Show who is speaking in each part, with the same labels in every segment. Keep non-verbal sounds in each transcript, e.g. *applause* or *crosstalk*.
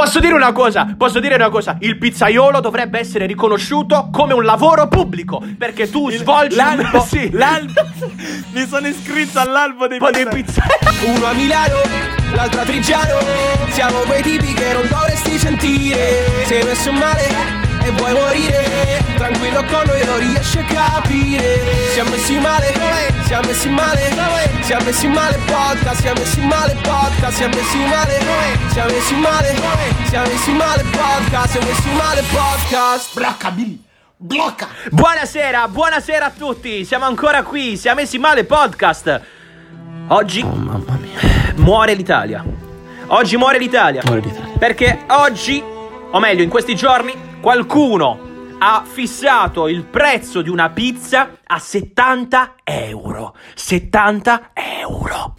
Speaker 1: Posso dire una cosa? Posso dire una cosa? Il pizzaiolo dovrebbe essere riconosciuto come un lavoro pubblico. Perché tu svolgi
Speaker 2: L'albo, *laughs*
Speaker 1: sì.
Speaker 2: l'albo. Mi sono iscritto all'albo dei
Speaker 1: Un di
Speaker 2: pizzaioli.
Speaker 3: Uno a Milano, l'altro a Trigiano Siamo quei tipi che non dovresti sentire Sei messo male vuoi morire Tranquillo con noi non riesci a capire Siamo messi male, siamo messi male Siamo messi male podcast, siamo messi male podcast Siamo messi male, siamo messi male Siamo messi male podcast, siamo messi male podcast
Speaker 2: Blocca, Billy. Blocca.
Speaker 1: Buonasera, buonasera a tutti. Siamo ancora qui. Siamo messi male podcast. Oggi
Speaker 2: Oh, mamma mia.
Speaker 1: muore l'Italia. Oggi muore l'Italia.
Speaker 2: Muore l'Italia.
Speaker 1: Perché oggi, o meglio, in questi giorni, qualcuno ha fissato il prezzo di una pizza a 70 euro. 70 euro.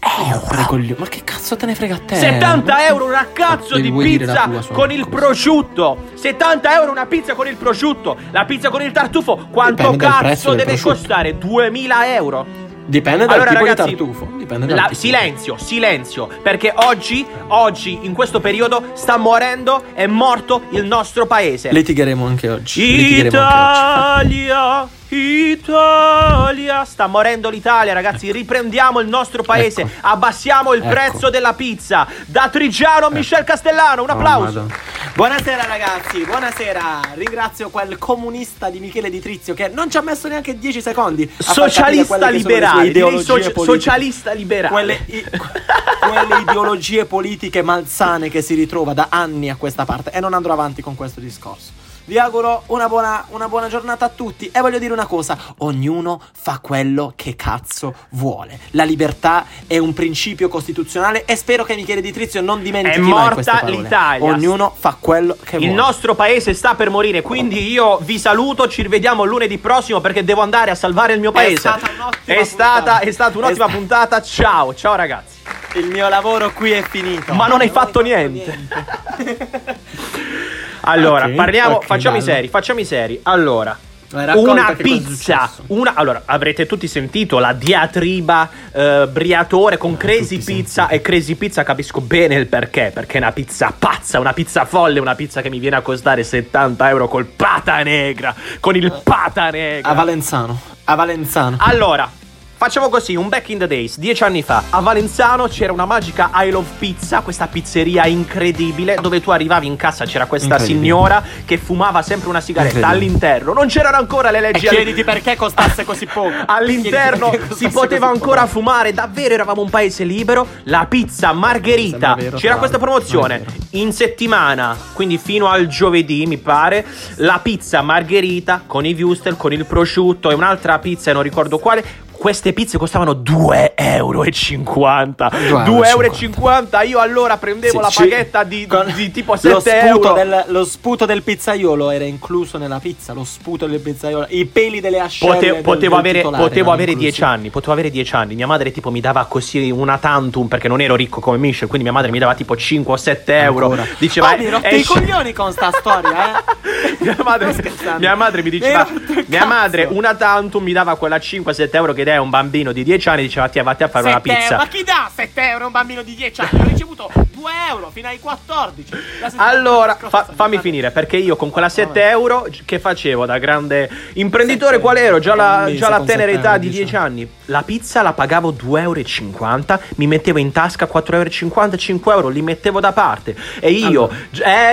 Speaker 2: Coglione. Ma che cazzo te ne frega a te?
Speaker 1: 70 euro una cazzo di pizza
Speaker 2: tua,
Speaker 1: con il prosciutto 70 euro una pizza con il prosciutto La pizza con il tartufo Quanto
Speaker 2: Dipende
Speaker 1: cazzo deve costare? 2000 euro
Speaker 2: Dipende dal
Speaker 1: allora
Speaker 2: tipo
Speaker 1: ragazzi,
Speaker 2: di tartufo. Dipende
Speaker 1: la-
Speaker 2: tipo.
Speaker 1: silenzio, silenzio, perché oggi, oggi, in questo periodo, sta morendo, è morto il nostro paese.
Speaker 2: Litigheremo anche oggi. Litigheremo anche oggi.
Speaker 1: Italia, sta morendo l'Italia, ragazzi. Riprendiamo il nostro paese,
Speaker 2: Ecco.
Speaker 1: abbassiamo il
Speaker 2: Ecco.
Speaker 1: prezzo della pizza. Da Trigiano, Michel Castellano, un
Speaker 2: Oh,
Speaker 1: applauso.
Speaker 2: Madonna.
Speaker 4: Buonasera ragazzi, buonasera. Ringrazio quel comunista di Michele Di Trizio che non ci ha messo neanche 10 secondi.
Speaker 1: Socialista liberale, soci- socialista liberale.
Speaker 4: Quelle, i- quelle ideologie politiche malsane che si ritrova da anni a questa parte. E non andrò avanti con questo discorso. Vi auguro una buona, una buona giornata a tutti. E voglio dire una cosa: ognuno fa quello che cazzo vuole. La libertà è un principio costituzionale. E spero che Michele Di Trizio non dimentichi
Speaker 1: È
Speaker 4: mai
Speaker 1: morta
Speaker 4: queste parole.
Speaker 1: l'Italia.
Speaker 4: Ognuno fa quello che
Speaker 1: Il
Speaker 4: vuole.
Speaker 1: nostro paese sta per morire, quindi io vi saluto, ci rivediamo lunedì prossimo perché devo andare a salvare il mio paese.
Speaker 4: stata un'ottima
Speaker 1: È stata, è stata un'ottima
Speaker 4: È sta-
Speaker 1: puntata. Ciao, ciao ragazzi.
Speaker 4: Il mio lavoro qui è finito.
Speaker 1: Ma non hai fatto niente. *laughs* Allora,
Speaker 2: Ok,
Speaker 1: parliamo,
Speaker 2: ok,
Speaker 1: facciamo i
Speaker 2: bello.
Speaker 1: seri, facciamo i seri. Allora,
Speaker 2: racconta
Speaker 1: una pizza, una allora avrete tutti sentito la diatriba eh, Briatore con Crazy
Speaker 2: tutti
Speaker 1: Pizza e Crazy Pizza capisco bene il perché, perché è una pizza pazza, una pizza folle, una pizza che mi viene a costare 70 euro col pata negra, con il pata negra.
Speaker 4: A Valenzano. A Valenzano.
Speaker 1: Allora, facciamo così, un back in the days, dieci anni fa, a Valenzano c'era una magica I Love Pizza, questa pizzeria incredibile, dove tu arrivavi in casa, c'era questa signora che fumava sempre una sigaretta all'interno, non c'erano ancora le
Speaker 4: E
Speaker 1: leggi
Speaker 4: chiediti perché costasse così poco. *laughs*
Speaker 1: All'interno si poteva ancora
Speaker 4: poco.
Speaker 1: fumare, davvero eravamo un paese libero. La pizza margherita,
Speaker 2: vero,
Speaker 1: c'era questa promozione in settimana, quindi fino al giovedì mi pare, la pizza margherita con i wurstel, con il prosciutto e un'altra pizza, non ricordo quale. Queste pizze costavano 2,50 euro. 2,50 euro. Io allora prendevo
Speaker 4: Sì,
Speaker 1: la paghetta di,
Speaker 4: con-
Speaker 1: di tipo
Speaker 4: lo
Speaker 1: 7
Speaker 4: sputo,
Speaker 1: euro.
Speaker 4: del, lo sputo del pizzaiolo era incluso nella pizza. Lo sputo del pizzaiolo. I peli delle ascelle.
Speaker 1: Pote-
Speaker 4: del-
Speaker 1: potevo
Speaker 4: del
Speaker 1: avere, potevo avere
Speaker 4: inclusi.
Speaker 1: 10 anni, potevo avere 10 anni. Mia madre tipo mi dava così una tantum perché non ero ricco come Michel, quindi mia madre mi dava tipo 5 o 7 euro.
Speaker 4: Ancora.
Speaker 1: Diceva
Speaker 4: Oh, mi hai rotto i
Speaker 1: esci-
Speaker 4: coglioni con sta storia, eh. *laughs*
Speaker 1: mia, madre, mia madre mi diceva Mia madre una tantum mi dava quella 5-7 euro che è un bambino di 10 anni diceva ti vatti a fare una
Speaker 4: Sette euro.
Speaker 1: pizza
Speaker 4: Ma chi dà 7 euro a un bambino di 10 anni? Ho ricevuto 2 euro fino ai 14. La settimana
Speaker 1: Allora, fa-
Speaker 4: mi
Speaker 1: fammi finire, perché io con quella 7
Speaker 4: Vabbè.
Speaker 1: euro che facevo da grande imprenditore, qual ero? Già la, già la tenera età
Speaker 4: euro,
Speaker 1: di
Speaker 4: diciamo.
Speaker 1: 10 anni. La pizza la pagavo 2,50 euro, mi mettevo in tasca 4,50 euro, 5 euro, li mettevo da parte. E io,
Speaker 4: Allora.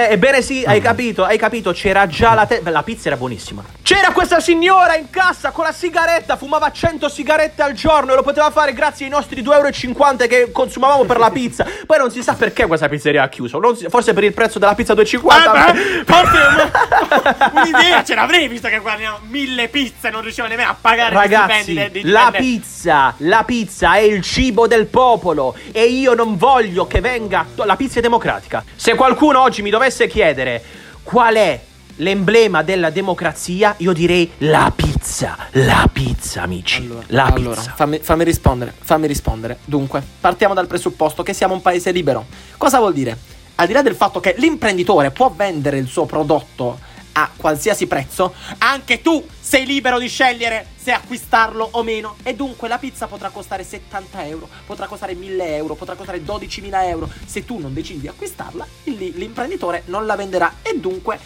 Speaker 1: eh, ebbene sì, hai capito, hai capito, c'era già la, te- la pizza era buonissima. C'era questa signora in cassa con la sigaretta, fumava 100 sigarette al giorno e lo poteva fare grazie ai nostri 2,50 euro che consumavamo per la pizza. Poi non si sa perché questa pizzeria ha chiuso, si- forse per il prezzo della pizza 2,50.
Speaker 4: Eh beh, forse una- *laughs* un'idea ce l'avrei visto che guardiamo mille pizze e non riusciamo nemmeno a pagare
Speaker 1: Ragazzi,
Speaker 4: dei-
Speaker 1: la pizza, la pizza è il cibo del popolo e io non voglio che venga la pizza è democratica. Se qualcuno oggi mi dovesse chiedere qual è l'emblema della democrazia, io direi la pizza, la pizza, amici.
Speaker 4: Allora,
Speaker 1: la
Speaker 4: allora,
Speaker 1: pizza.
Speaker 4: fammi, fammi rispondere, fammi rispondere. Dunque, partiamo dal presupposto che siamo un paese libero. Cosa vuol dire? Al di là del fatto che l'imprenditore può vendere il suo prodotto a qualsiasi prezzo, anche tu sei libero di scegliere se acquistarlo o meno. E dunque la pizza potrà costare 70 euro, potrà costare 1000 euro, potrà costare 12.000 euro. Se tu non decidi di acquistarla, l'imprenditore non la venderà. E dunque,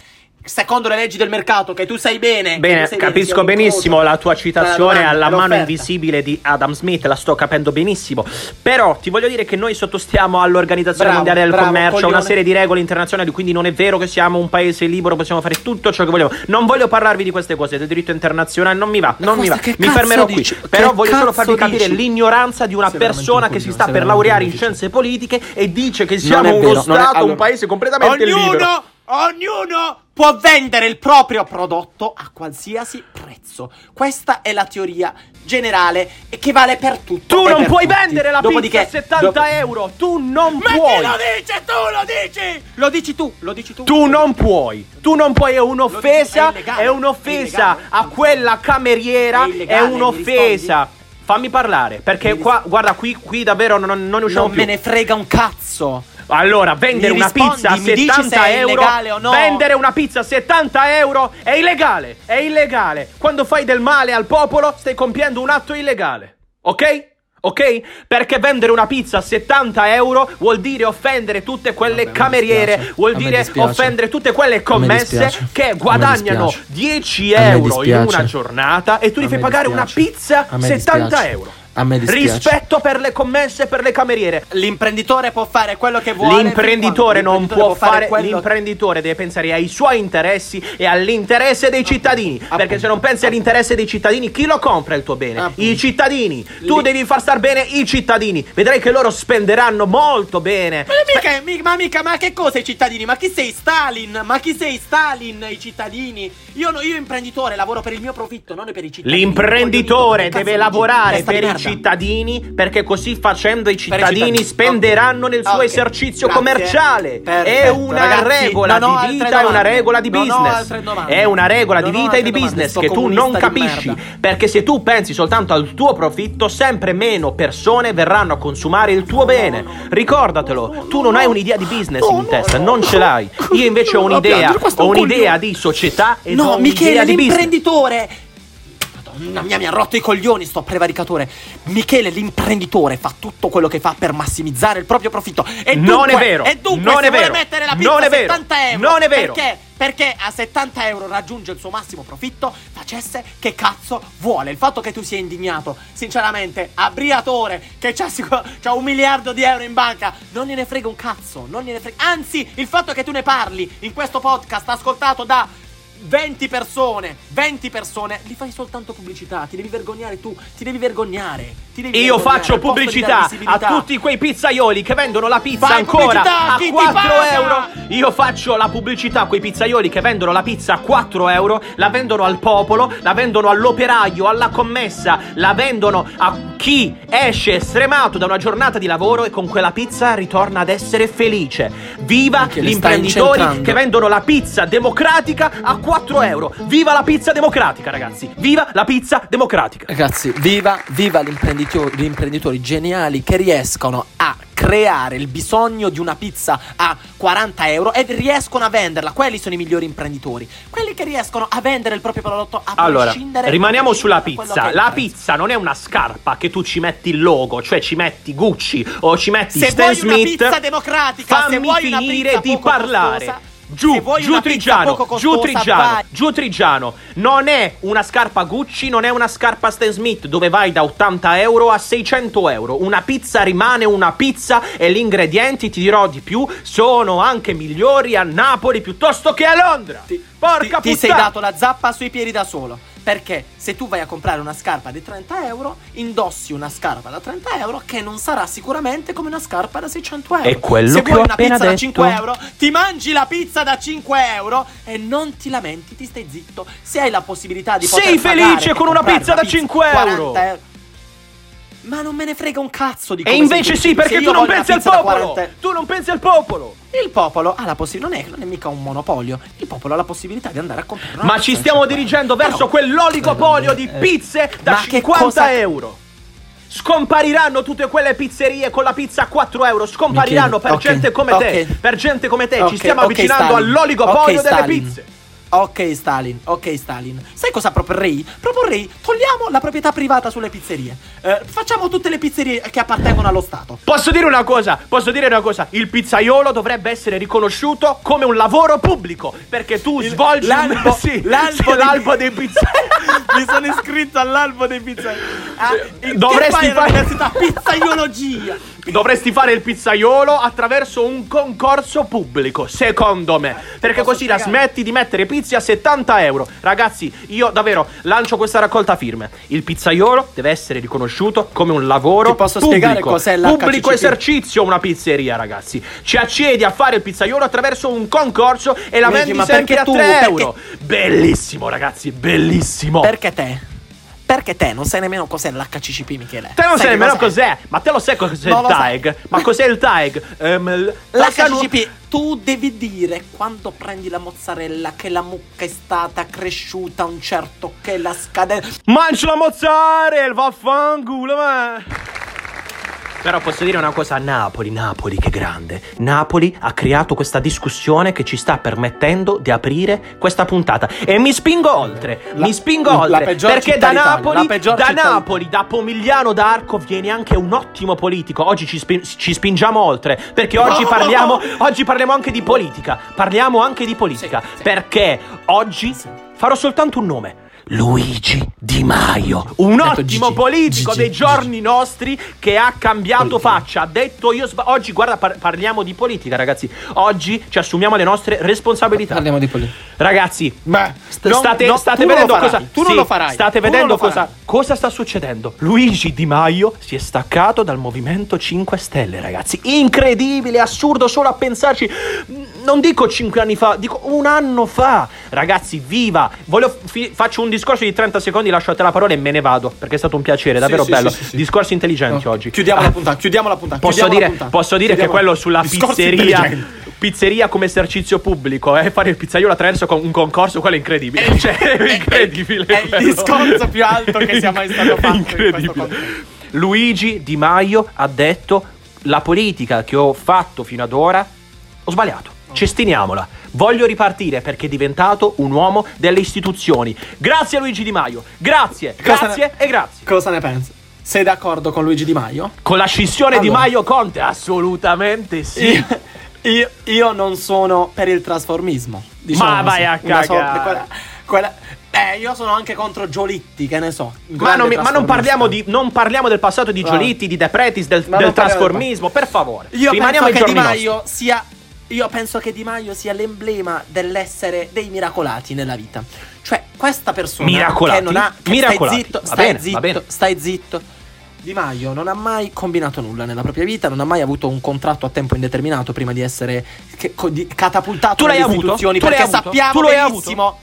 Speaker 4: secondo le leggi del mercato, che tu sai bene.
Speaker 1: Bene,
Speaker 4: sai bene
Speaker 1: capisco
Speaker 4: un
Speaker 1: benissimo la tua citazione
Speaker 4: domanda
Speaker 1: alla mano invisibile di Adam Smith, la sto capendo benissimo. Però ti voglio dire che noi sottostiamo all'Organizzazione
Speaker 4: Bravo,
Speaker 1: Mondiale del
Speaker 4: bravo,
Speaker 1: Commercio, a una
Speaker 4: coglione.
Speaker 1: serie di regole internazionali, quindi non è vero che siamo un paese libero, possiamo fare tutto ciò che vogliamo. Non voglio parlarvi di queste cose, del diritto internazionale, non mi va, non mi va. Mi fermerò
Speaker 4: dici?
Speaker 1: qui. Però
Speaker 4: Che
Speaker 1: voglio solo farvi capire
Speaker 4: dici?
Speaker 1: l'ignoranza di una
Speaker 2: Sei
Speaker 1: persona
Speaker 2: un
Speaker 1: che si
Speaker 2: coglione,
Speaker 1: sta per laureare
Speaker 2: un
Speaker 1: in
Speaker 2: coglione.
Speaker 1: scienze politiche e dice che siamo uno
Speaker 4: vero, è-
Speaker 1: Stato, un
Speaker 4: allora-
Speaker 1: paese completamente libero.
Speaker 4: Ognuno, ognuno può vendere il proprio prodotto a qualsiasi prezzo. Questa è la teoria generale e che vale per tutto.
Speaker 1: Tu non puoi
Speaker 4: tutti.
Speaker 1: vendere la
Speaker 4: Dopodiché-
Speaker 1: pizza a 70
Speaker 4: dopo-
Speaker 1: euro. Tu non
Speaker 4: Ma
Speaker 1: puoi.
Speaker 4: chi lo dice? Tu lo dici! Lo dici tu, lo dici tu.
Speaker 1: Tu non puoi, tu non puoi, è un'offesa,
Speaker 4: è
Speaker 1: è un'offesa
Speaker 4: è
Speaker 1: a quella cameriera,
Speaker 4: È
Speaker 1: è
Speaker 4: illegale,
Speaker 1: un'offesa. Fammi parlare, perché qua, guarda, qui, qui davvero non, non ne usciamo
Speaker 4: Non
Speaker 1: più.
Speaker 4: me ne frega un cazzo.
Speaker 1: Allora, vendere una pizza a
Speaker 4: mi dici
Speaker 1: 70
Speaker 4: se è
Speaker 1: euro.
Speaker 4: no?
Speaker 1: Vendere una pizza a 70 euro è illegale. È illegale. Quando fai del male al popolo, stai compiendo un atto illegale. Ok? Ok? Perché vendere una pizza a 70 euro vuol dire offendere tutte quelle
Speaker 2: Vabbè,
Speaker 1: cameriere, vuol dire offendere tutte quelle commesse che guadagnano
Speaker 2: dispiace.
Speaker 1: 10
Speaker 2: A me
Speaker 1: euro in una giornata e tu gli
Speaker 2: A
Speaker 1: fai pagare una pizza
Speaker 2: A me
Speaker 1: 70
Speaker 2: dispiace.
Speaker 1: euro.
Speaker 2: A me dispiace.
Speaker 1: Rispetto per le commesse e per le cameriere.
Speaker 4: L'imprenditore può fare quello che vuole.
Speaker 1: L'imprenditore non può
Speaker 4: l'imprenditore
Speaker 1: fare.
Speaker 4: quello-
Speaker 1: L'imprenditore deve pensare ai suoi interessi e all'interesse dei cittadini. Perché se non pensi all'interesse dei cittadini, chi lo compra il tuo bene?
Speaker 4: Appunto.
Speaker 1: I cittadini. Tu
Speaker 4: Lì-
Speaker 1: devi far star bene i cittadini. Vedrai che loro spenderanno molto bene.
Speaker 4: Ma mica, mi- ma mica, ma che cosa i cittadini? Ma chi sei Stalin? Ma chi sei Stalin, i cittadini? Io, no- io imprenditore lavoro per il mio profitto, non per i cittadini.
Speaker 1: L'imprenditore deve lavorare per i
Speaker 4: merda.
Speaker 1: Cittadini perché così facendo i cittadini
Speaker 4: cittadini.
Speaker 1: spenderanno nel suo
Speaker 4: Ok.
Speaker 1: esercizio
Speaker 4: Grazie.
Speaker 1: commerciale. È
Speaker 4: Perfetto.
Speaker 1: una
Speaker 4: Ragazzi,
Speaker 1: regola di vita, è una regola di business. È una regola di
Speaker 4: Non
Speaker 1: vita e di
Speaker 4: domande.
Speaker 1: business
Speaker 4: Sto
Speaker 1: che tu non capisci.
Speaker 4: merda.
Speaker 1: Perché se tu pensi soltanto al tuo profitto, sempre meno persone verranno a consumare il tuo bene. Ricordatelo, tu non hai un'idea di business in testa, non ce l'hai. Io invece ho un'idea,
Speaker 4: è
Speaker 1: ho
Speaker 4: un
Speaker 1: un'idea di società e
Speaker 4: No,
Speaker 1: ho
Speaker 4: Michele,
Speaker 1: un'idea di business.
Speaker 4: l'imprenditore. Madonna mia, mi ha rotto i coglioni sto prevaricatore. Michele, l'imprenditore, fa tutto quello che fa per massimizzare il proprio profitto. E
Speaker 1: Non
Speaker 4: dunque,
Speaker 1: è vero,
Speaker 4: E dunque,
Speaker 1: non
Speaker 4: se
Speaker 1: è
Speaker 4: vuole
Speaker 1: vero,
Speaker 4: mettere la pizza
Speaker 1: non
Speaker 4: a
Speaker 1: vero,
Speaker 4: 70 euro.
Speaker 1: non è vero.
Speaker 4: Perché? Perché a 70 euro raggiunge il suo massimo profitto, facesse che cazzo vuole. Il fatto che tu sia indignato, sinceramente, a Briatore, che c'ha, sicur- c'ha un miliardo di euro in banca, non gliene frega un cazzo, non gliene frega. Anzi, il fatto che tu ne parli in questo podcast ascoltato da 20 persone, 20 persone, li fai soltanto pubblicità, ti devi vergognare tu, ti devi vergognare. Ti devi
Speaker 1: Io
Speaker 4: vergognare,
Speaker 1: faccio pubblicità a tutti quei pizzaioli che vendono la pizza
Speaker 4: Fai
Speaker 1: ancora a
Speaker 4: chi ti
Speaker 1: 4
Speaker 4: paga?
Speaker 1: euro. Io faccio la pubblicità a quei pizzaioli che vendono la pizza a 4 euro, la vendono al popolo, la vendono all'operaio, alla commessa, la vendono a chi esce stremato da una giornata di lavoro e con quella pizza ritorna ad essere felice. Viva gli imprenditori che vendono la pizza democratica a 4 euro. Viva la pizza democratica, ragazzi! Viva la pizza democratica!
Speaker 2: Ragazzi, viva, viva l'imprenditore- gli imprenditori geniali che riescono a
Speaker 4: creare il bisogno di una pizza a 40 euro e riescono a venderla. Quelli sono i migliori imprenditori. Quelli che riescono a vendere il proprio prodotto a
Speaker 1: Allora,
Speaker 4: prescindere
Speaker 1: rimaniamo sulla pizza. La pizza non è una scarpa che tu ci metti il logo, cioè ci metti Gucci o ci metti
Speaker 4: Se
Speaker 1: Stan
Speaker 4: vuoi una
Speaker 1: Smith.
Speaker 4: pizza democratica,
Speaker 1: fammi
Speaker 4: se vuoi una
Speaker 1: finire
Speaker 4: pizza
Speaker 1: di parlare.
Speaker 4: costosa,
Speaker 1: Giù, giù Trigiano,
Speaker 4: poco
Speaker 1: giù
Speaker 4: costosa,
Speaker 1: Trigiano,
Speaker 4: vai.
Speaker 1: giù Trigiano. Non è una scarpa Gucci, non è una scarpa Stan Smith dove vai da 80 euro a 600 euro. Una pizza rimane una pizza e gli ingredienti, ti dirò di più, sono anche migliori a Napoli piuttosto che a Londra.
Speaker 4: Ti-
Speaker 1: Porca
Speaker 4: ti, ti sei
Speaker 1: puttana.
Speaker 4: dato la zappa sui piedi da solo. Perché se tu vai a comprare una scarpa di 30 euro, indossi una scarpa da 30 euro che non sarà sicuramente come una scarpa da 600 euro.
Speaker 1: È quello
Speaker 4: se
Speaker 1: che
Speaker 4: vuoi
Speaker 1: ho
Speaker 4: una pizza da
Speaker 1: detto.
Speaker 4: 5 euro, ti mangi la pizza da 5 euro e non ti lamenti, ti stai zitto. Se hai la possibilità di
Speaker 1: Sei
Speaker 4: poter pagare
Speaker 1: felice
Speaker 4: e
Speaker 1: con una pizza da 5 euro.
Speaker 4: 40 Ma non me ne frega un cazzo di
Speaker 1: E
Speaker 4: come
Speaker 1: invece
Speaker 4: sei
Speaker 1: sì, perché tu non pensi al popolo.
Speaker 4: 40
Speaker 1: Tu non pensi al popolo.
Speaker 4: il popolo ha la possibilità, non è, non è mica un monopolio. Il popolo ha la possibilità di andare a comprare una
Speaker 1: Ma ci stiamo
Speaker 4: 5
Speaker 1: dirigendo verso
Speaker 4: Però-
Speaker 1: quell'oligopolio di pizze da
Speaker 4: Ma che
Speaker 1: 50
Speaker 4: cosa-
Speaker 1: euro. Scompariranno tutte quelle pizzerie con la pizza a 4 euro. Scompariranno per
Speaker 2: ok,
Speaker 1: gente come te. Per gente come te. Ci stiamo avvicinando
Speaker 4: Stalin.
Speaker 1: all'oligopolio delle pizze.
Speaker 4: Ok Stalin, ok Stalin. Sai cosa proporrei? Proporrei togliamo la proprietà privata sulle pizzerie. Eh, facciamo tutte le pizzerie che appartengono allo Stato.
Speaker 1: Posso dire una cosa? Posso dire una cosa? Il pizzaiolo dovrebbe essere riconosciuto come un lavoro pubblico. Perché tu svolgi
Speaker 4: l'albo- *laughs*
Speaker 1: un... sì,
Speaker 4: l'albo
Speaker 1: sì,
Speaker 4: dei-
Speaker 1: l'albo dei pizzaioli. *laughs*
Speaker 4: Mi sono iscritto all'albo dei pizzaioli. Ah,
Speaker 1: Dovresti fare-
Speaker 4: università pizzaiologia.
Speaker 1: Dovresti fare il pizzaiolo attraverso un concorso pubblico, secondo me. Perché così la
Speaker 4: spiegare?
Speaker 1: smetti di mettere pizzi a 70 euro. Ragazzi, io davvero lancio questa raccolta firme. Il pizzaiolo deve essere riconosciuto come un lavoro
Speaker 4: Ti posso
Speaker 1: pubblico.
Speaker 4: spiegare cos'è l'HCCP?
Speaker 1: Pubblico esercizio una pizzeria, ragazzi. Ci accedi a fare il pizzaiolo attraverso un concorso e la vendi sempre
Speaker 4: perché
Speaker 1: a
Speaker 4: tu?
Speaker 1: 3
Speaker 4: Perché-
Speaker 1: euro. Bellissimo, ragazzi, bellissimo.
Speaker 4: Perché te? Perché te non sai nemmeno cos'è l'HCCP, Michele?
Speaker 1: Te non sai
Speaker 4: che
Speaker 1: nemmeno cos'è, ma te lo sai cos'è
Speaker 4: Non
Speaker 1: il
Speaker 4: sai.
Speaker 1: tag? Ma cos'è il tag? Ehm, l-
Speaker 4: L'HCCP, tu devi dire quando prendi la mozzarella che la mucca è stata cresciuta un certo che la scadenza.
Speaker 1: Mangi la mozzarella, vaffanculo, ma... Però posso dire una cosa a Napoli, Napoli che grande. Napoli ha creato questa discussione che ci sta permettendo di aprire questa puntata. E mi spingo oltre,
Speaker 4: La-
Speaker 1: mi spingo
Speaker 4: la
Speaker 1: oltre.
Speaker 4: peggior
Speaker 1: Perché da Napoli,
Speaker 4: la
Speaker 1: da Napoli, da Pomigliano d'Arco viene anche un ottimo politico. Oggi ci, spin- ci spingiamo oltre. Perché oggi parliamo, oggi parliamo anche di politica. Parliamo anche di politica.
Speaker 4: Sì, sì.
Speaker 1: Perché oggi farò soltanto un nome. Luigi Di Maio, un
Speaker 4: Detto
Speaker 1: ottimo
Speaker 4: Gigi.
Speaker 1: politico
Speaker 4: Gigi,
Speaker 1: dei giorni nostri che ha cambiato faccia. Ha detto io sba- oggi guarda par- parliamo di politica, ragazzi. Oggi ci assumiamo le nostre responsabilità.
Speaker 2: Parliamo di politica.
Speaker 1: Ragazzi,
Speaker 4: Beh,
Speaker 1: non- state,
Speaker 4: no,
Speaker 1: state
Speaker 4: non
Speaker 1: vedendo cosa
Speaker 4: tu non
Speaker 1: sì,
Speaker 4: lo farai,
Speaker 1: State
Speaker 4: tu non
Speaker 1: vedendo cosa, cosa sta succedendo. Luigi Di Maio si è staccato dal Movimento 5 Stelle, ragazzi. Incredibile, assurdo solo a pensarci. Non dico 5 anni fa, dico un anno fa. Ragazzi, viva! Voglio fi- faccio un discorso di 30 secondi, lascio a te la parola e me ne vado, perché è stato un piacere, davvero
Speaker 4: sì,
Speaker 1: bello.
Speaker 4: sì, sì.
Speaker 1: Discorsi intelligenti oggi.
Speaker 4: Chiudiamo
Speaker 1: Ah,
Speaker 4: la puntata, chiudiamo la puntata.
Speaker 1: Posso dire,
Speaker 4: puntata.
Speaker 1: posso dire che quello sulla
Speaker 4: Discorsi
Speaker 1: pizzeria. Pizzeria come esercizio pubblico, eh, fare il pizzaiolo attraverso con- un concorso, quello è incredibile. Cioè, è incredibile.
Speaker 4: è il discorso più alto che sia mai stato fatto in
Speaker 1: Incredibile.
Speaker 4: contesto.
Speaker 1: Luigi Di Maio ha detto: La politica che ho fatto fino ad ora, ho sbagliato. Cestiniamola. Voglio ripartire perché è diventato un uomo delle istituzioni. Grazie a Luigi Di Maio. Grazie,
Speaker 4: Cosa
Speaker 1: grazie
Speaker 4: ne-
Speaker 1: e grazie.
Speaker 4: Cosa ne pensi? Sei d'accordo con Luigi Di Maio?
Speaker 1: Con la scissione di
Speaker 4: Allora.
Speaker 1: Maio Conte? Assolutamente sì.
Speaker 4: Io, io- io non sono per il trasformismo. Diciamo
Speaker 1: Ma vai a cagare.
Speaker 4: quella- quella- eh, io sono anche contro Giolitti, che ne so.
Speaker 1: Ma non, mi- ma non parliamo, di, non parliamo del passato di
Speaker 4: Va.
Speaker 1: Giolitti, di De Pretis, del, del
Speaker 4: parliamo del
Speaker 1: trasformismo, per favore.
Speaker 4: Io
Speaker 1: Rimaniamo
Speaker 4: penso che Di Maio
Speaker 1: nostri.
Speaker 4: sia. Io penso che Di Maio sia l'emblema dell'essere dei miracolati nella vita. Cioè, questa persona
Speaker 1: Miracolati?
Speaker 4: che non ha. che
Speaker 1: Miracolati.
Speaker 4: Stai zitto, stai
Speaker 1: bene,
Speaker 4: zitto, stai zitto. Di Maio non ha mai combinato nulla nella propria vita, non ha mai avuto un contratto a tempo indeterminato prima di essere che- di- catapultato
Speaker 1: Tu avuto?
Speaker 4: istituzioni.
Speaker 1: Tu l'hai
Speaker 4: perché
Speaker 1: avuto?
Speaker 4: sappiamo
Speaker 1: Tu
Speaker 4: benissimo.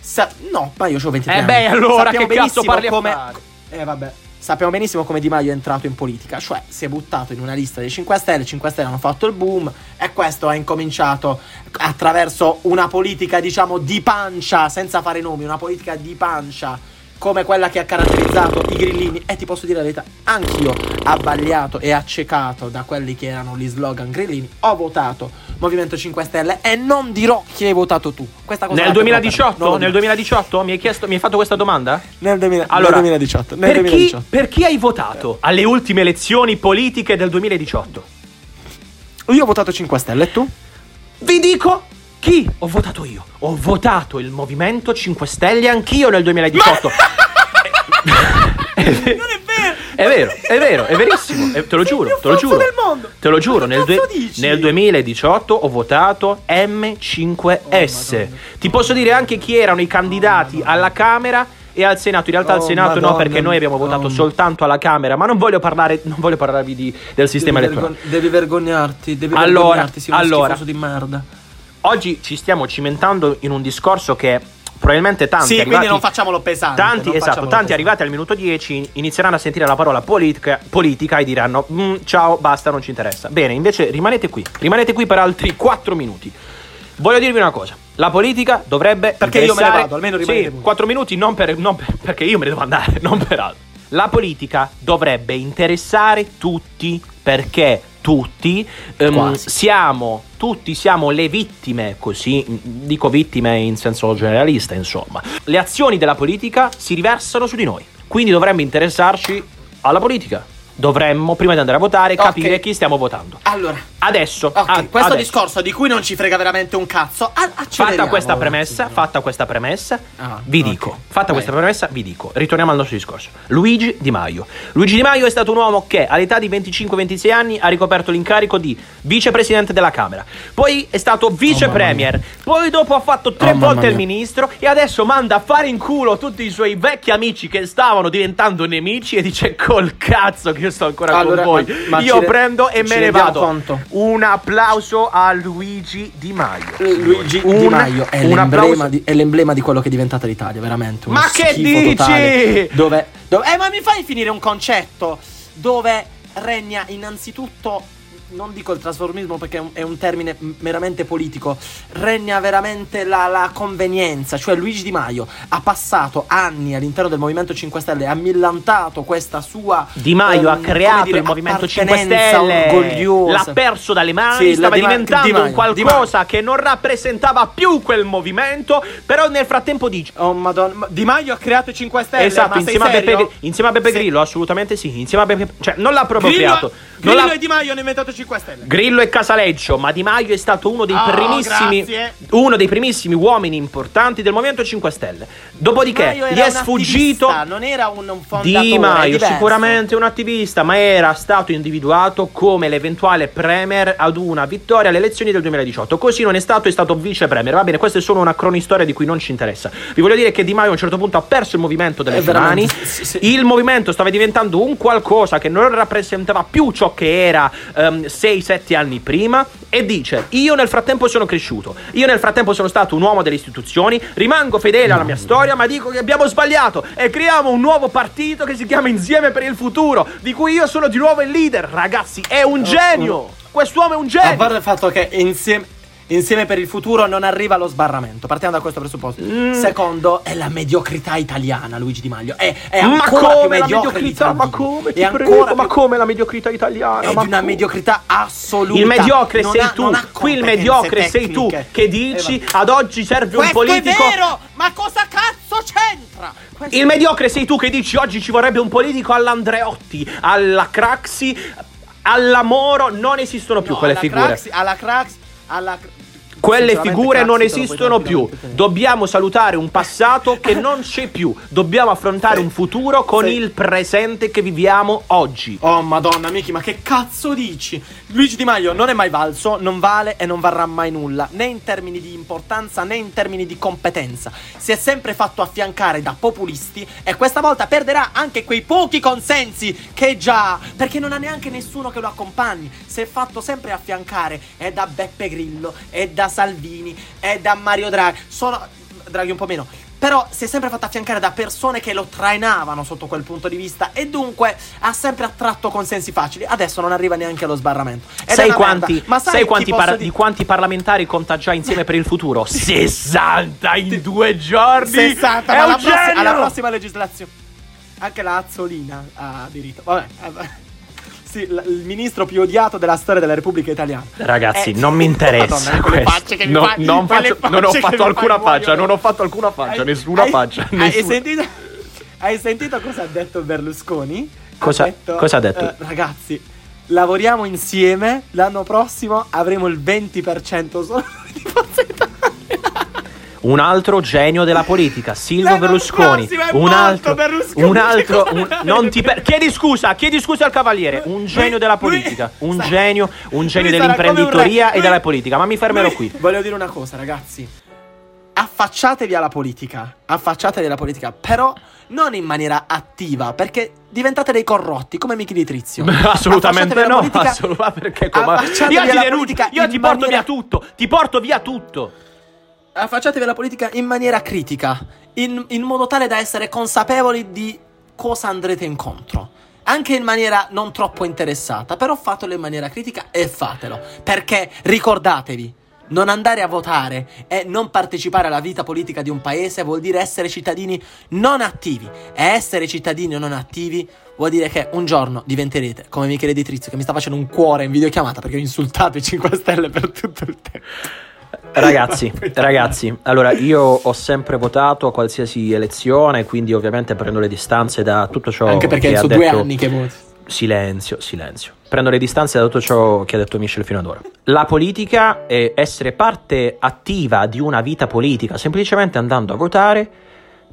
Speaker 4: sa- no, ma io ho 23
Speaker 1: Eh
Speaker 4: anni.
Speaker 1: beh, allora
Speaker 4: Sappiamo
Speaker 1: che cazzo parli a
Speaker 4: come.
Speaker 1: fare?
Speaker 4: Eh vabbè. Sappiamo benissimo come Di Maio è entrato in politica, cioè si è buttato in una lista dei 5 Stelle, i 5 Stelle hanno fatto il boom e questo ha incominciato attraverso una politica diciamo di pancia, senza fare nomi, una politica di pancia come quella che ha caratterizzato i grillini e ti posso dire la verità, anch'io abbagliato e accecato da quelli che erano gli slogan grillini, ho votato Movimento 5 Stelle e non dirò chi hai votato tu. Questa cosa
Speaker 1: Nel
Speaker 4: la tengo per me,
Speaker 1: 2018?
Speaker 4: non lo
Speaker 1: Nel
Speaker 4: dirò.
Speaker 1: 2018? Mi hai, chiesto, mi hai fatto questa domanda?
Speaker 4: Nel, 2000
Speaker 1: Allora,
Speaker 4: nel 2018. Nel
Speaker 1: per,
Speaker 4: 2018.
Speaker 1: Chi, per chi hai votato alle ultime elezioni politiche del 2018?
Speaker 4: Io ho votato 5 Stelle e tu?
Speaker 1: Vi dico chi ho votato io. Ho votato il Movimento 5 Stelle anch'io nel 2018. *laughs* non è vero! È vero, è vero, è verissimo, eh, te lo
Speaker 4: Sei
Speaker 1: giuro, te lo giuro.
Speaker 4: del mondo.
Speaker 1: Te lo giuro,
Speaker 4: Ma
Speaker 1: nel, due- nel 2018 ho votato M5S. Ti posso dire anche chi erano i candidati alla Camera e al Senato. In realtà al
Speaker 4: Oh,
Speaker 1: Senato no,
Speaker 4: Madonna.
Speaker 1: perché noi abbiamo votato
Speaker 4: Oh.
Speaker 1: soltanto alla Camera, ma non voglio parlare, non voglio parlarvi di- del sistema
Speaker 4: devi,
Speaker 1: elettorale.
Speaker 4: vergogn- devi vergonarti, devi
Speaker 1: Allora,
Speaker 4: vergognarti, sei
Speaker 1: allora.
Speaker 4: di merda.
Speaker 1: Oggi ci stiamo cimentando in un discorso che probabilmente tanti
Speaker 4: Sì,
Speaker 1: arrivati,
Speaker 4: quindi non facciamolo pesante.
Speaker 1: Tanti, esatto, tanti
Speaker 4: pesante.
Speaker 1: arrivati al minuto 10 inizieranno a sentire la parola politica, politica e diranno "Mm, ciao, basta, non ci interessa. Bene, invece rimanete qui, rimanete qui per altri 4 minuti. Voglio dirvi una cosa, la politica dovrebbe
Speaker 4: Perché io me ne vado, almeno rimanete
Speaker 1: Sì,
Speaker 4: voi.
Speaker 1: 4 minuti non, per- non per- perché io me ne devo andare, *laughs* non per altro. La politica dovrebbe interessare tutti perché tutti
Speaker 2: Quasi.
Speaker 1: siamo tutti siamo le vittime, così dico vittime in senso generalista, insomma. Le azioni della politica si riversano su di noi. Quindi dovremmo interessarci alla politica. Dovremmo, prima di andare a votare,
Speaker 4: Ok.
Speaker 1: capire chi stiamo votando.
Speaker 4: Allora,
Speaker 1: Adesso,
Speaker 4: ok,
Speaker 1: ah,
Speaker 4: questo
Speaker 1: adesso.
Speaker 4: discorso di cui non ci frega veramente un cazzo. a-
Speaker 1: Fatta questa premessa, fatta questa premessa,
Speaker 4: Ah,
Speaker 1: vi
Speaker 4: ok.
Speaker 1: dico, fatta
Speaker 4: Vai.
Speaker 1: questa premessa, vi dico, ritorniamo al nostro discorso. Luigi Di Maio. Luigi Di Maio è stato un uomo che all'età di 25-26 anni ha ricoperto l'incarico di vicepresidente della Camera. Poi è stato vice
Speaker 2: Oh, mamma
Speaker 1: premier. Poi dopo ha fatto tre
Speaker 2: Oh,
Speaker 1: volte il ministro e adesso manda a fare in culo tutti i suoi vecchi amici che stavano diventando nemici e dice col cazzo che io sto ancora
Speaker 4: Allora,
Speaker 1: con voi.
Speaker 4: ma- ma
Speaker 1: io prendo e me ne vado.
Speaker 4: conto?
Speaker 1: Un applauso a Luigi Di Maio.
Speaker 4: Luigi Di
Speaker 1: Un-
Speaker 4: Maio è
Speaker 1: un
Speaker 4: l'emblema, di, è l'emblema di quello che è diventata l'Italia, veramente.
Speaker 1: Ma che dici?
Speaker 4: totale, dove, dove- Eh, ma mi fai finire un concetto dove regna innanzitutto. Non dico il trasformismo perché è un, è un termine meramente politico. Regna veramente la, la convenienza. Cioè, Luigi Di Maio ha passato anni all'interno del Movimento 5 Stelle, ha millantato questa sua.
Speaker 1: Di Maio
Speaker 4: ehm,
Speaker 1: ha
Speaker 4: come
Speaker 1: creato
Speaker 4: dire,
Speaker 1: il Movimento 5
Speaker 4: appartenenza
Speaker 1: Stelle,
Speaker 4: orgogliosa.
Speaker 1: l'ha perso dalle mani,
Speaker 4: Sì,
Speaker 1: stava
Speaker 4: Di
Speaker 1: diventando
Speaker 4: Di Maio,
Speaker 1: un qualcosa che non rappresentava più quel movimento, però nel frattempo dice...
Speaker 4: Oh madonna, ma Di Maio ha creato i 5 Stelle.
Speaker 1: esatto, insieme a, Beppe, insieme a Beppe
Speaker 4: Sì.
Speaker 1: Grillo, assolutamente sì, insieme a Beppe... Cioè, non l'ha proprio
Speaker 4: Grillo,
Speaker 1: creato. Non
Speaker 4: Grillo
Speaker 1: l'ha-
Speaker 4: e Di Maio hanno inventato 5 Stelle.
Speaker 1: Grillo e Casaleggio, ma Di Maio è stato uno dei
Speaker 4: Oh,
Speaker 1: primissimi
Speaker 4: grazie.
Speaker 1: uno dei primissimi uomini importanti del Movimento 5 Stelle. Dopodiché gli è sfuggito
Speaker 4: non era un, un fondatore.
Speaker 1: Di
Speaker 4: è
Speaker 1: Maio, sicuramente un attivista, ma era stato individuato come l'eventuale premier ad una vittoria alle elezioni del 2018. Così non è stato, è stato vice premier. Va bene, questa è solo una cronistoria di cui non ci interessa. Vi voglio dire che Di Maio a un certo punto ha perso il movimento delle
Speaker 4: È
Speaker 1: sue mani.
Speaker 4: sì, sì.
Speaker 1: Il movimento stava diventando un qualcosa che non rappresentava più ciò che era 6-7 anni prima. E dice: Io nel frattempo sono cresciuto. Io nel frattempo sono stato un uomo delle istituzioni. Rimango fedele alla mia storia, ma dico che abbiamo sbagliato. E creiamo un nuovo partito che si chiama Insieme per il futuro. Di cui io sono di nuovo il leader. Ragazzi, è un genio. Quest'uomo è un
Speaker 4: A
Speaker 1: genio.
Speaker 4: parte il fatto che insieme, insieme per il futuro non arriva allo sbarramento. Partiamo da questo presupposto.
Speaker 1: Mm.
Speaker 4: Secondo, è la mediocrità italiana, Luigi Di Maio. È, è
Speaker 1: Ma
Speaker 4: ancora più
Speaker 1: come la
Speaker 4: mediocre di
Speaker 1: mediocrità? Ma come?
Speaker 4: È
Speaker 1: Ti
Speaker 4: ancora
Speaker 1: prego,
Speaker 4: più-
Speaker 1: ma come la mediocrità italiana?
Speaker 4: È
Speaker 1: Ma
Speaker 4: di una
Speaker 1: come?
Speaker 4: mediocrità assoluta.
Speaker 1: Il mediocre
Speaker 4: Non
Speaker 1: sei
Speaker 4: ha-
Speaker 1: tu, qui il mediocre sei tu
Speaker 4: tecniche.
Speaker 1: che dici
Speaker 4: Eh,
Speaker 1: ad oggi serve un
Speaker 4: Questo
Speaker 1: politico.
Speaker 4: è vero! Ma cosa cazzo c'entra? Questo-
Speaker 1: Il mediocre sei tu che dici oggi ci vorrebbe un politico all'Andreotti, alla Craxi, alla Moro, non esistono più
Speaker 4: No,
Speaker 1: quelle
Speaker 4: alla
Speaker 1: figure.
Speaker 4: Craxi- alla Crax, alla
Speaker 1: Quelle figure non esistono più. Dobbiamo salutare un passato che non c'è più. Dobbiamo affrontare un futuro con il presente che viviamo oggi.
Speaker 4: Oh madonna Miki, ma che cazzo dici? Luigi Di Maio non è mai valso, non vale e non varrà mai nulla, né in termini di importanza né in termini di competenza. Si è sempre fatto affiancare da populisti e questa volta perderà anche quei pochi consensi che già, perché non ha neanche nessuno che lo accompagni. Si è fatto sempre affiancare e da Beppe Grillo, e da Salvini, e da Mario Draghi. Sono Draghi un po' meno. Però si è sempre fatto affiancare da persone che lo trainavano sotto quel punto di vista e dunque ha sempre attratto consensi facili. Adesso non arriva neanche allo sbarramento. Ed è
Speaker 1: sai quanti,
Speaker 4: merda. Ma sai,
Speaker 1: sai quanti par- di quanti parlamentari conta già insieme per il futuro? *laughs* 60 in due giorni!
Speaker 4: 60
Speaker 1: È
Speaker 4: ma
Speaker 1: un
Speaker 4: alla,
Speaker 1: genio!
Speaker 4: alla prossima legislazione. Anche la Azzolina ha diritto. Vabbè. Eh, Sì, l- il ministro più odiato della storia della Repubblica Italiana.
Speaker 1: Ragazzi,
Speaker 4: Eh,
Speaker 1: non mi interessa.
Speaker 4: Madonna, quelle facce che mi
Speaker 1: No,
Speaker 4: fai-
Speaker 1: non, faccio- non ho fatto
Speaker 4: mi
Speaker 1: alcuna faccia, non ho fatto alcuna faccia,
Speaker 4: Hai-
Speaker 1: nessuna
Speaker 4: hai-
Speaker 1: faccia.
Speaker 4: Hai
Speaker 1: nessuna.
Speaker 4: sentito? Hai sentito cosa ha detto Berlusconi?
Speaker 1: Cosa- cosa ha detto?
Speaker 4: eh, ragazzi, lavoriamo insieme. L'anno prossimo avremo il 20% solo di Forza Italia.
Speaker 1: Un altro genio della politica, Silvio
Speaker 4: L'anno
Speaker 1: Berlusconi. Un altro,
Speaker 4: Berlusconi.
Speaker 1: un altro, un- non ti per- chiedi scusa, chiedi scusa al cavaliere. Un genio
Speaker 4: Lui-
Speaker 1: della
Speaker 4: lui-
Speaker 1: politica, *laughs* un
Speaker 4: sa-
Speaker 1: genio, un genio
Speaker 4: lui un
Speaker 1: dell'imprenditoria
Speaker 4: re.
Speaker 1: e
Speaker 4: Lui-
Speaker 1: della politica. Ma mi fermerò
Speaker 4: Lui-
Speaker 1: qui.
Speaker 4: Voglio dire una cosa, ragazzi. Affacciatevi alla politica. Affacciatevi alla politica. Però non in maniera attiva. Perché diventate dei corrotti come Michi di Trizio. *laughs*
Speaker 1: Assolutamente no,
Speaker 4: politica-
Speaker 1: assolutamente perché come io ti denuncio, io ti porto
Speaker 4: maniera-
Speaker 1: via tutto, ti porto via tutto.
Speaker 4: Affacciatevi alla politica in maniera critica, in, in modo tale da essere consapevoli di cosa andrete incontro. Anche in maniera non troppo interessata, però fatelo in maniera critica e fatelo. Perché ricordatevi, Non andare a votare e non partecipare alla vita politica di un paese vuol dire essere cittadini non attivi. E essere cittadini non attivi vuol dire che un giorno diventerete come Michele Di Trizio che mi sta facendo un cuore in videochiamata perché ho insultato i 5 Stelle per tutto il tempo.
Speaker 1: Ragazzi, *laughs* ragazzi, allora io ho sempre votato a qualsiasi elezione, quindi ovviamente prendo le distanze da tutto ciò
Speaker 4: Anche perché
Speaker 1: che
Speaker 4: sono
Speaker 1: detto...
Speaker 4: due anni che voti.
Speaker 1: Silenzio, silenzio. Prendo le distanze da tutto ciò che ha detto Michel fino ad ora. La politica è essere parte attiva di una vita politica, semplicemente andando a votare.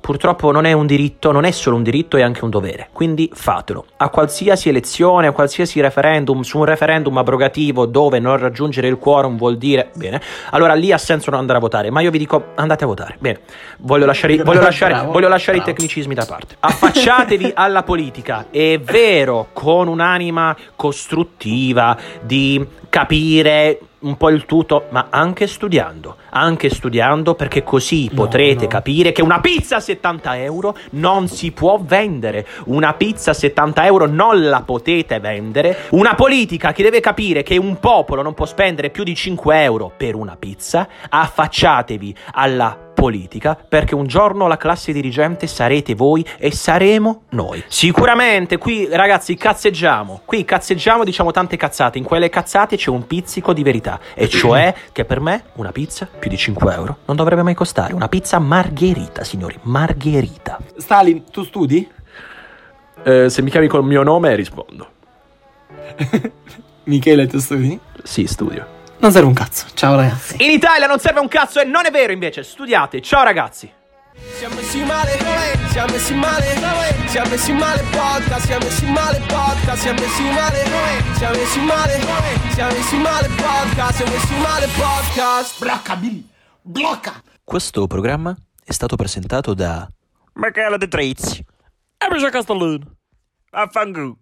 Speaker 1: Purtroppo non è un diritto, non è solo un diritto, è anche un dovere. Quindi fatelo. A qualsiasi elezione, a qualsiasi referendum, su un referendum abrogativo dove non raggiungere il quorum vuol dire bene, allora lì ha senso non andare a votare. Ma io vi dico andate a votare. Bene, voglio lasciare, voglio lasciare,
Speaker 4: Bravo,
Speaker 1: voglio lasciare i tecnicismi da parte. Affacciatevi *laughs* alla politica. È vero, con un'anima costruttiva di capire un po' il tutto, ma anche studiando, anche studiando perché così
Speaker 4: No,
Speaker 1: potrete
Speaker 4: no.
Speaker 1: capire che una pizza a 70 euro non si può vendere, una pizza a 70 euro non la potete vendere, una politica che deve capire che un popolo non può spendere più di 5 euro per una pizza, affacciatevi alla politica perché un giorno la classe dirigente sarete voi e saremo noi. Sicuramente qui ragazzi cazzeggiamo, qui cazzeggiamo diciamo tante cazzate, in quelle cazzate c'è un pizzico di verità e cioè che per me una pizza più di 5 euro non dovrebbe mai costare, una pizza margherita signori, margherita.
Speaker 4: Stalin, tu studi?
Speaker 1: Eh, se mi chiami col mio nome rispondo. *laughs*
Speaker 4: Michele, tu studi?
Speaker 1: Sì, studio.
Speaker 4: Non serve un cazzo. Ciao ragazzi.
Speaker 1: In Italia non serve un cazzo e non è vero invece, studiate, ciao ragazzi.
Speaker 3: Siamo messi male, siamo messi male, siamo messi male podcast, siamo messi male podcast, siamo messi male, siamo messi male, siamo messi male podcast, siamo messi male podcast.
Speaker 4: Blocca, Billy. Blocca.
Speaker 5: Questo programma è stato presentato da
Speaker 6: Michele De Trezzi. E Michel Castellino. Affanculo.